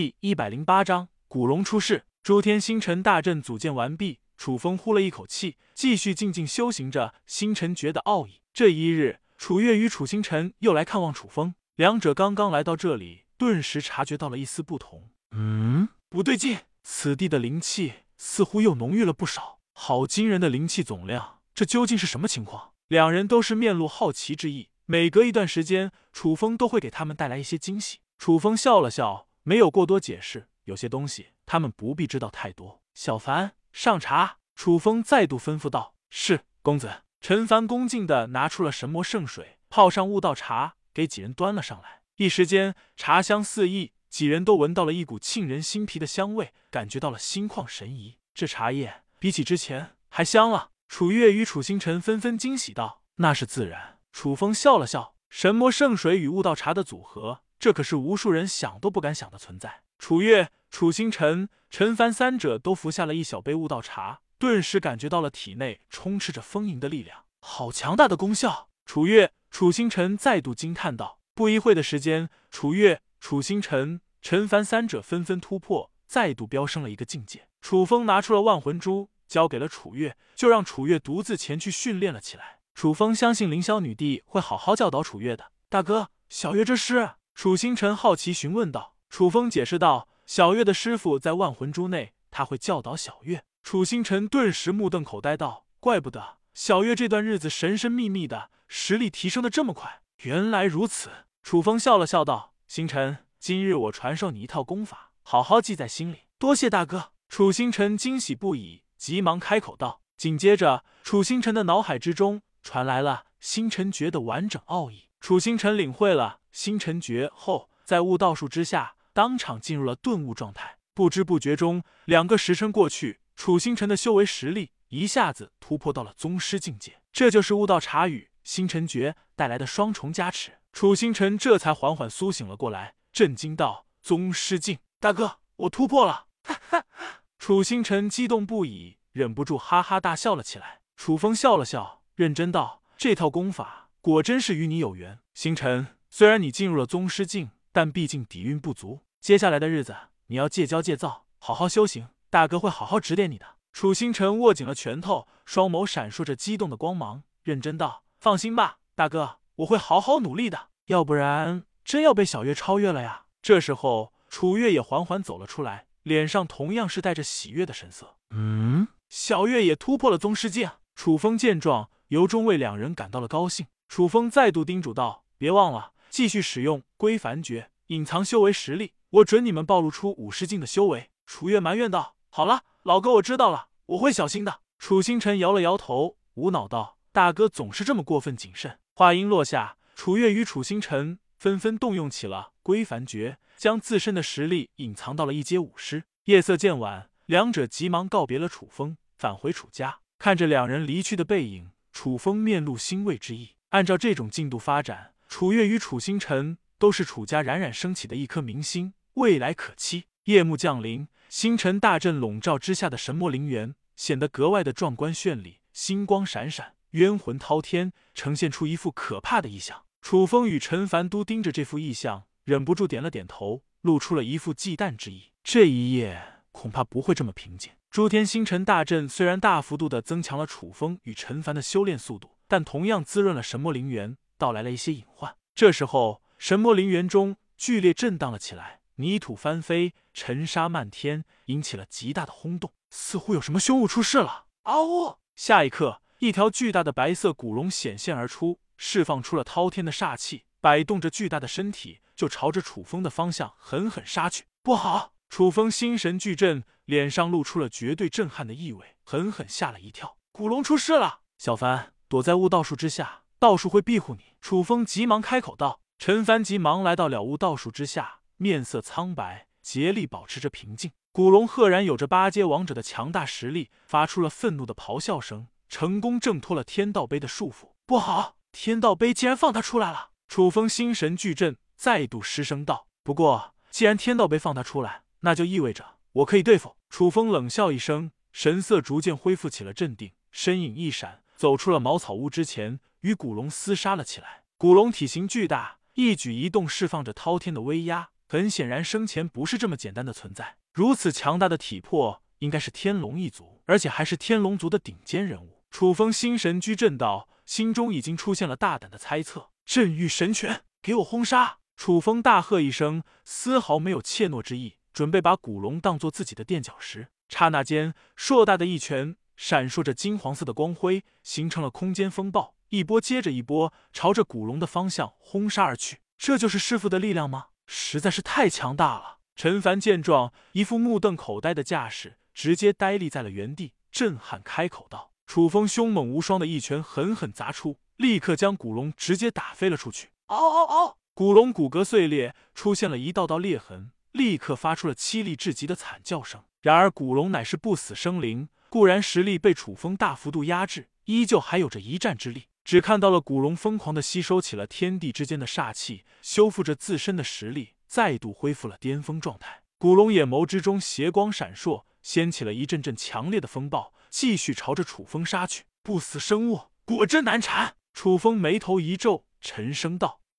第一百零八章古龙出世。诸天星辰大阵组建完毕，楚风呼了一口气，继续静静修行着星辰诀的奥义。这一日，楚月与楚星辰又来看望楚风，两者刚刚来到这里，顿时察觉到了一丝不同。嗯，不对劲，此地的灵气似乎又浓郁了不少，好惊人的灵气总量，这究竟是什么情况？两人都是面露好奇之意。每隔一段时间，楚风都会给他们带来一些惊喜。楚风笑了笑，没有过多解释，有些东西。他们不必知道太多。小凡上茶，楚风再度吩咐道：“是公子。”陈凡恭敬的拿出了神魔圣水，泡上悟道茶，给几人端了上来。一时间，茶香四溢，几人都闻到了一股沁人心脾的香味，感觉到了心旷神怡。这茶叶比起之前还香了。楚月与楚星辰纷纷惊喜道：“那是自然。”楚风笑了笑：“神魔圣水与悟道茶的组合，这可是无数人想都不敢想的存在。”楚月。楚星辰、陈凡三者都服下了一小杯悟道茶，顿时感觉到了体内充斥着丰盈的力量，好强大的功效！楚月、楚星辰再度惊叹道。不一会的时间，楚月、楚星辰、陈凡三者纷纷突破，再度飙升了一个境界。楚风拿出了万魂珠，交给了楚月，就让楚月独自前去训练了起来。楚风相信凌霄女帝会好好教导楚月的。大哥，小月这是？楚星辰好奇询问道。楚风解释道。小月的师傅在万魂珠内，他会教导小月。楚星辰顿时目瞪口呆道：“怪不得小月这段日子神神秘秘的，实力提升的这么快。原来如此。”楚风笑了笑道：“星辰，今日我传授你一套功法，好好记在心里。多谢大哥。”楚星辰惊喜不已，急忙开口道。紧接着，楚星辰的脑海之中传来了星辰诀的完整奥义。楚星辰领会了星辰诀后，在悟道术之下。当场进入了顿悟状态，不知不觉中，两个时辰过去，楚星辰的修为实力一下子突破到了宗师境界。这就是悟道茶语星辰诀带来的双重加持。楚星辰这才缓缓苏醒了过来，震惊道：“宗师境，大哥，我突破了！”哈哈，楚星辰激动不已，忍不住哈哈大笑了起来。楚风笑了笑，认真道：“这套功法果真是与你有缘，星辰。虽然你进入了宗师境。”但毕竟底蕴不足，接下来的日子你要戒骄戒躁，好好修行。大哥会好好指点你的。楚星辰握紧了拳头，双眸闪烁着激动的光芒，认真道：“放心吧，大哥，我会好好努力的。要不然真要被小月超越了呀！”这时候，楚月也缓缓走了出来，脸上同样是带着喜悦的神色。嗯，小月也突破了宗师境。楚风见状，由衷为两人感到了高兴。楚风再度叮嘱道：“别忘了。”继续使用归凡诀隐藏修为实力，我准你们暴露出五十境的修为。楚月埋怨道：“好了，老哥，我知道了，我会小心的。”楚星辰摇了摇头，无脑道：“大哥总是这么过分谨慎。”话音落下，楚月与楚星辰纷纷动用起了归凡诀，将自身的实力隐藏到了一阶武师。夜色渐晚，两者急忙告别了楚风，返回楚家。看着两人离去的背影，楚风面露欣慰之意。按照这种进度发展。楚月与楚星辰都是楚家冉冉升起的一颗明星，未来可期。夜幕降临，星辰大阵笼罩之下的神魔陵园显得格外的壮观绚丽，星光闪闪，冤魂滔天，呈现出一副可怕的异象。楚风与陈凡都盯着这副异象，忍不住点了点头，露出了一副忌惮之意。这一夜恐怕不会这么平静。诸天星辰大阵虽然大幅度的增强了楚风与陈凡的修炼速度，但同样滋润了神魔陵园。到来了一些隐患。这时候，神魔陵园中剧烈震荡了起来，泥土翻飞，尘沙漫天，引起了极大的轰动，似乎有什么凶物出世了。嗷呜！下一刻，一条巨大的白色古龙显现而出，释放出了滔天的煞气，摆动着巨大的身体，就朝着楚风的方向狠狠杀去。不好！楚风心神俱震，脸上露出了绝对震撼的意味，狠狠吓了一跳。古龙出世了！小凡躲在悟道树之下。道术会庇护你。楚风急忙开口道。陈凡急忙来到了悟道术之下，面色苍白，竭力保持着平静。古龙赫然有着八阶王者的强大实力，发出了愤怒的咆哮声，成功挣脱了天道杯的束缚。不好，天道杯竟然放他出来了！楚风心神俱震，再度失声道。不过，既然天道杯放他出来，那就意味着我可以对付。楚风冷笑一声，神色逐渐恢复起了镇定，身影一闪，走出了茅草屋之前。与古龙厮杀了起来。古龙体型巨大，一举一动释放着滔天的威压，很显然生前不是这么简单的存在。如此强大的体魄，应该是天龙一族，而且还是天龙族的顶尖人物。楚风心神居震道，心中已经出现了大胆的猜测：镇狱神拳，给我轰杀！楚风大喝一声，丝毫没有怯懦之意，准备把古龙当做自己的垫脚石。刹那间，硕大的一拳闪烁着金黄色的光辉，形成了空间风暴，一波接着一波，朝着古龙的方向轰杀而去。这就是师傅的力量吗？实在是太强大了！陈凡见状，一副目瞪口呆的架势，直接呆立在了原地，震撼开口道：“楚风凶猛无双的一拳狠狠砸出，立刻将古龙直接打飞了出去。嗷嗷嗷！古龙骨骼碎裂，出现了一道道裂痕，立刻发出了凄厉至极的惨叫声。然而古龙乃是不死生灵，固然实力被楚风大幅度压制，依旧还有着一战之力。只看到了古龙疯狂的吸收起了天地之间的煞气，修复着自身的实力。”再度恢复了巅峰状态，古龙眼眸之中邪光闪烁，掀起了一阵阵强烈的风暴，继续朝着楚风杀去。不死生物，果真难缠。楚风眉头一皱，沉声道。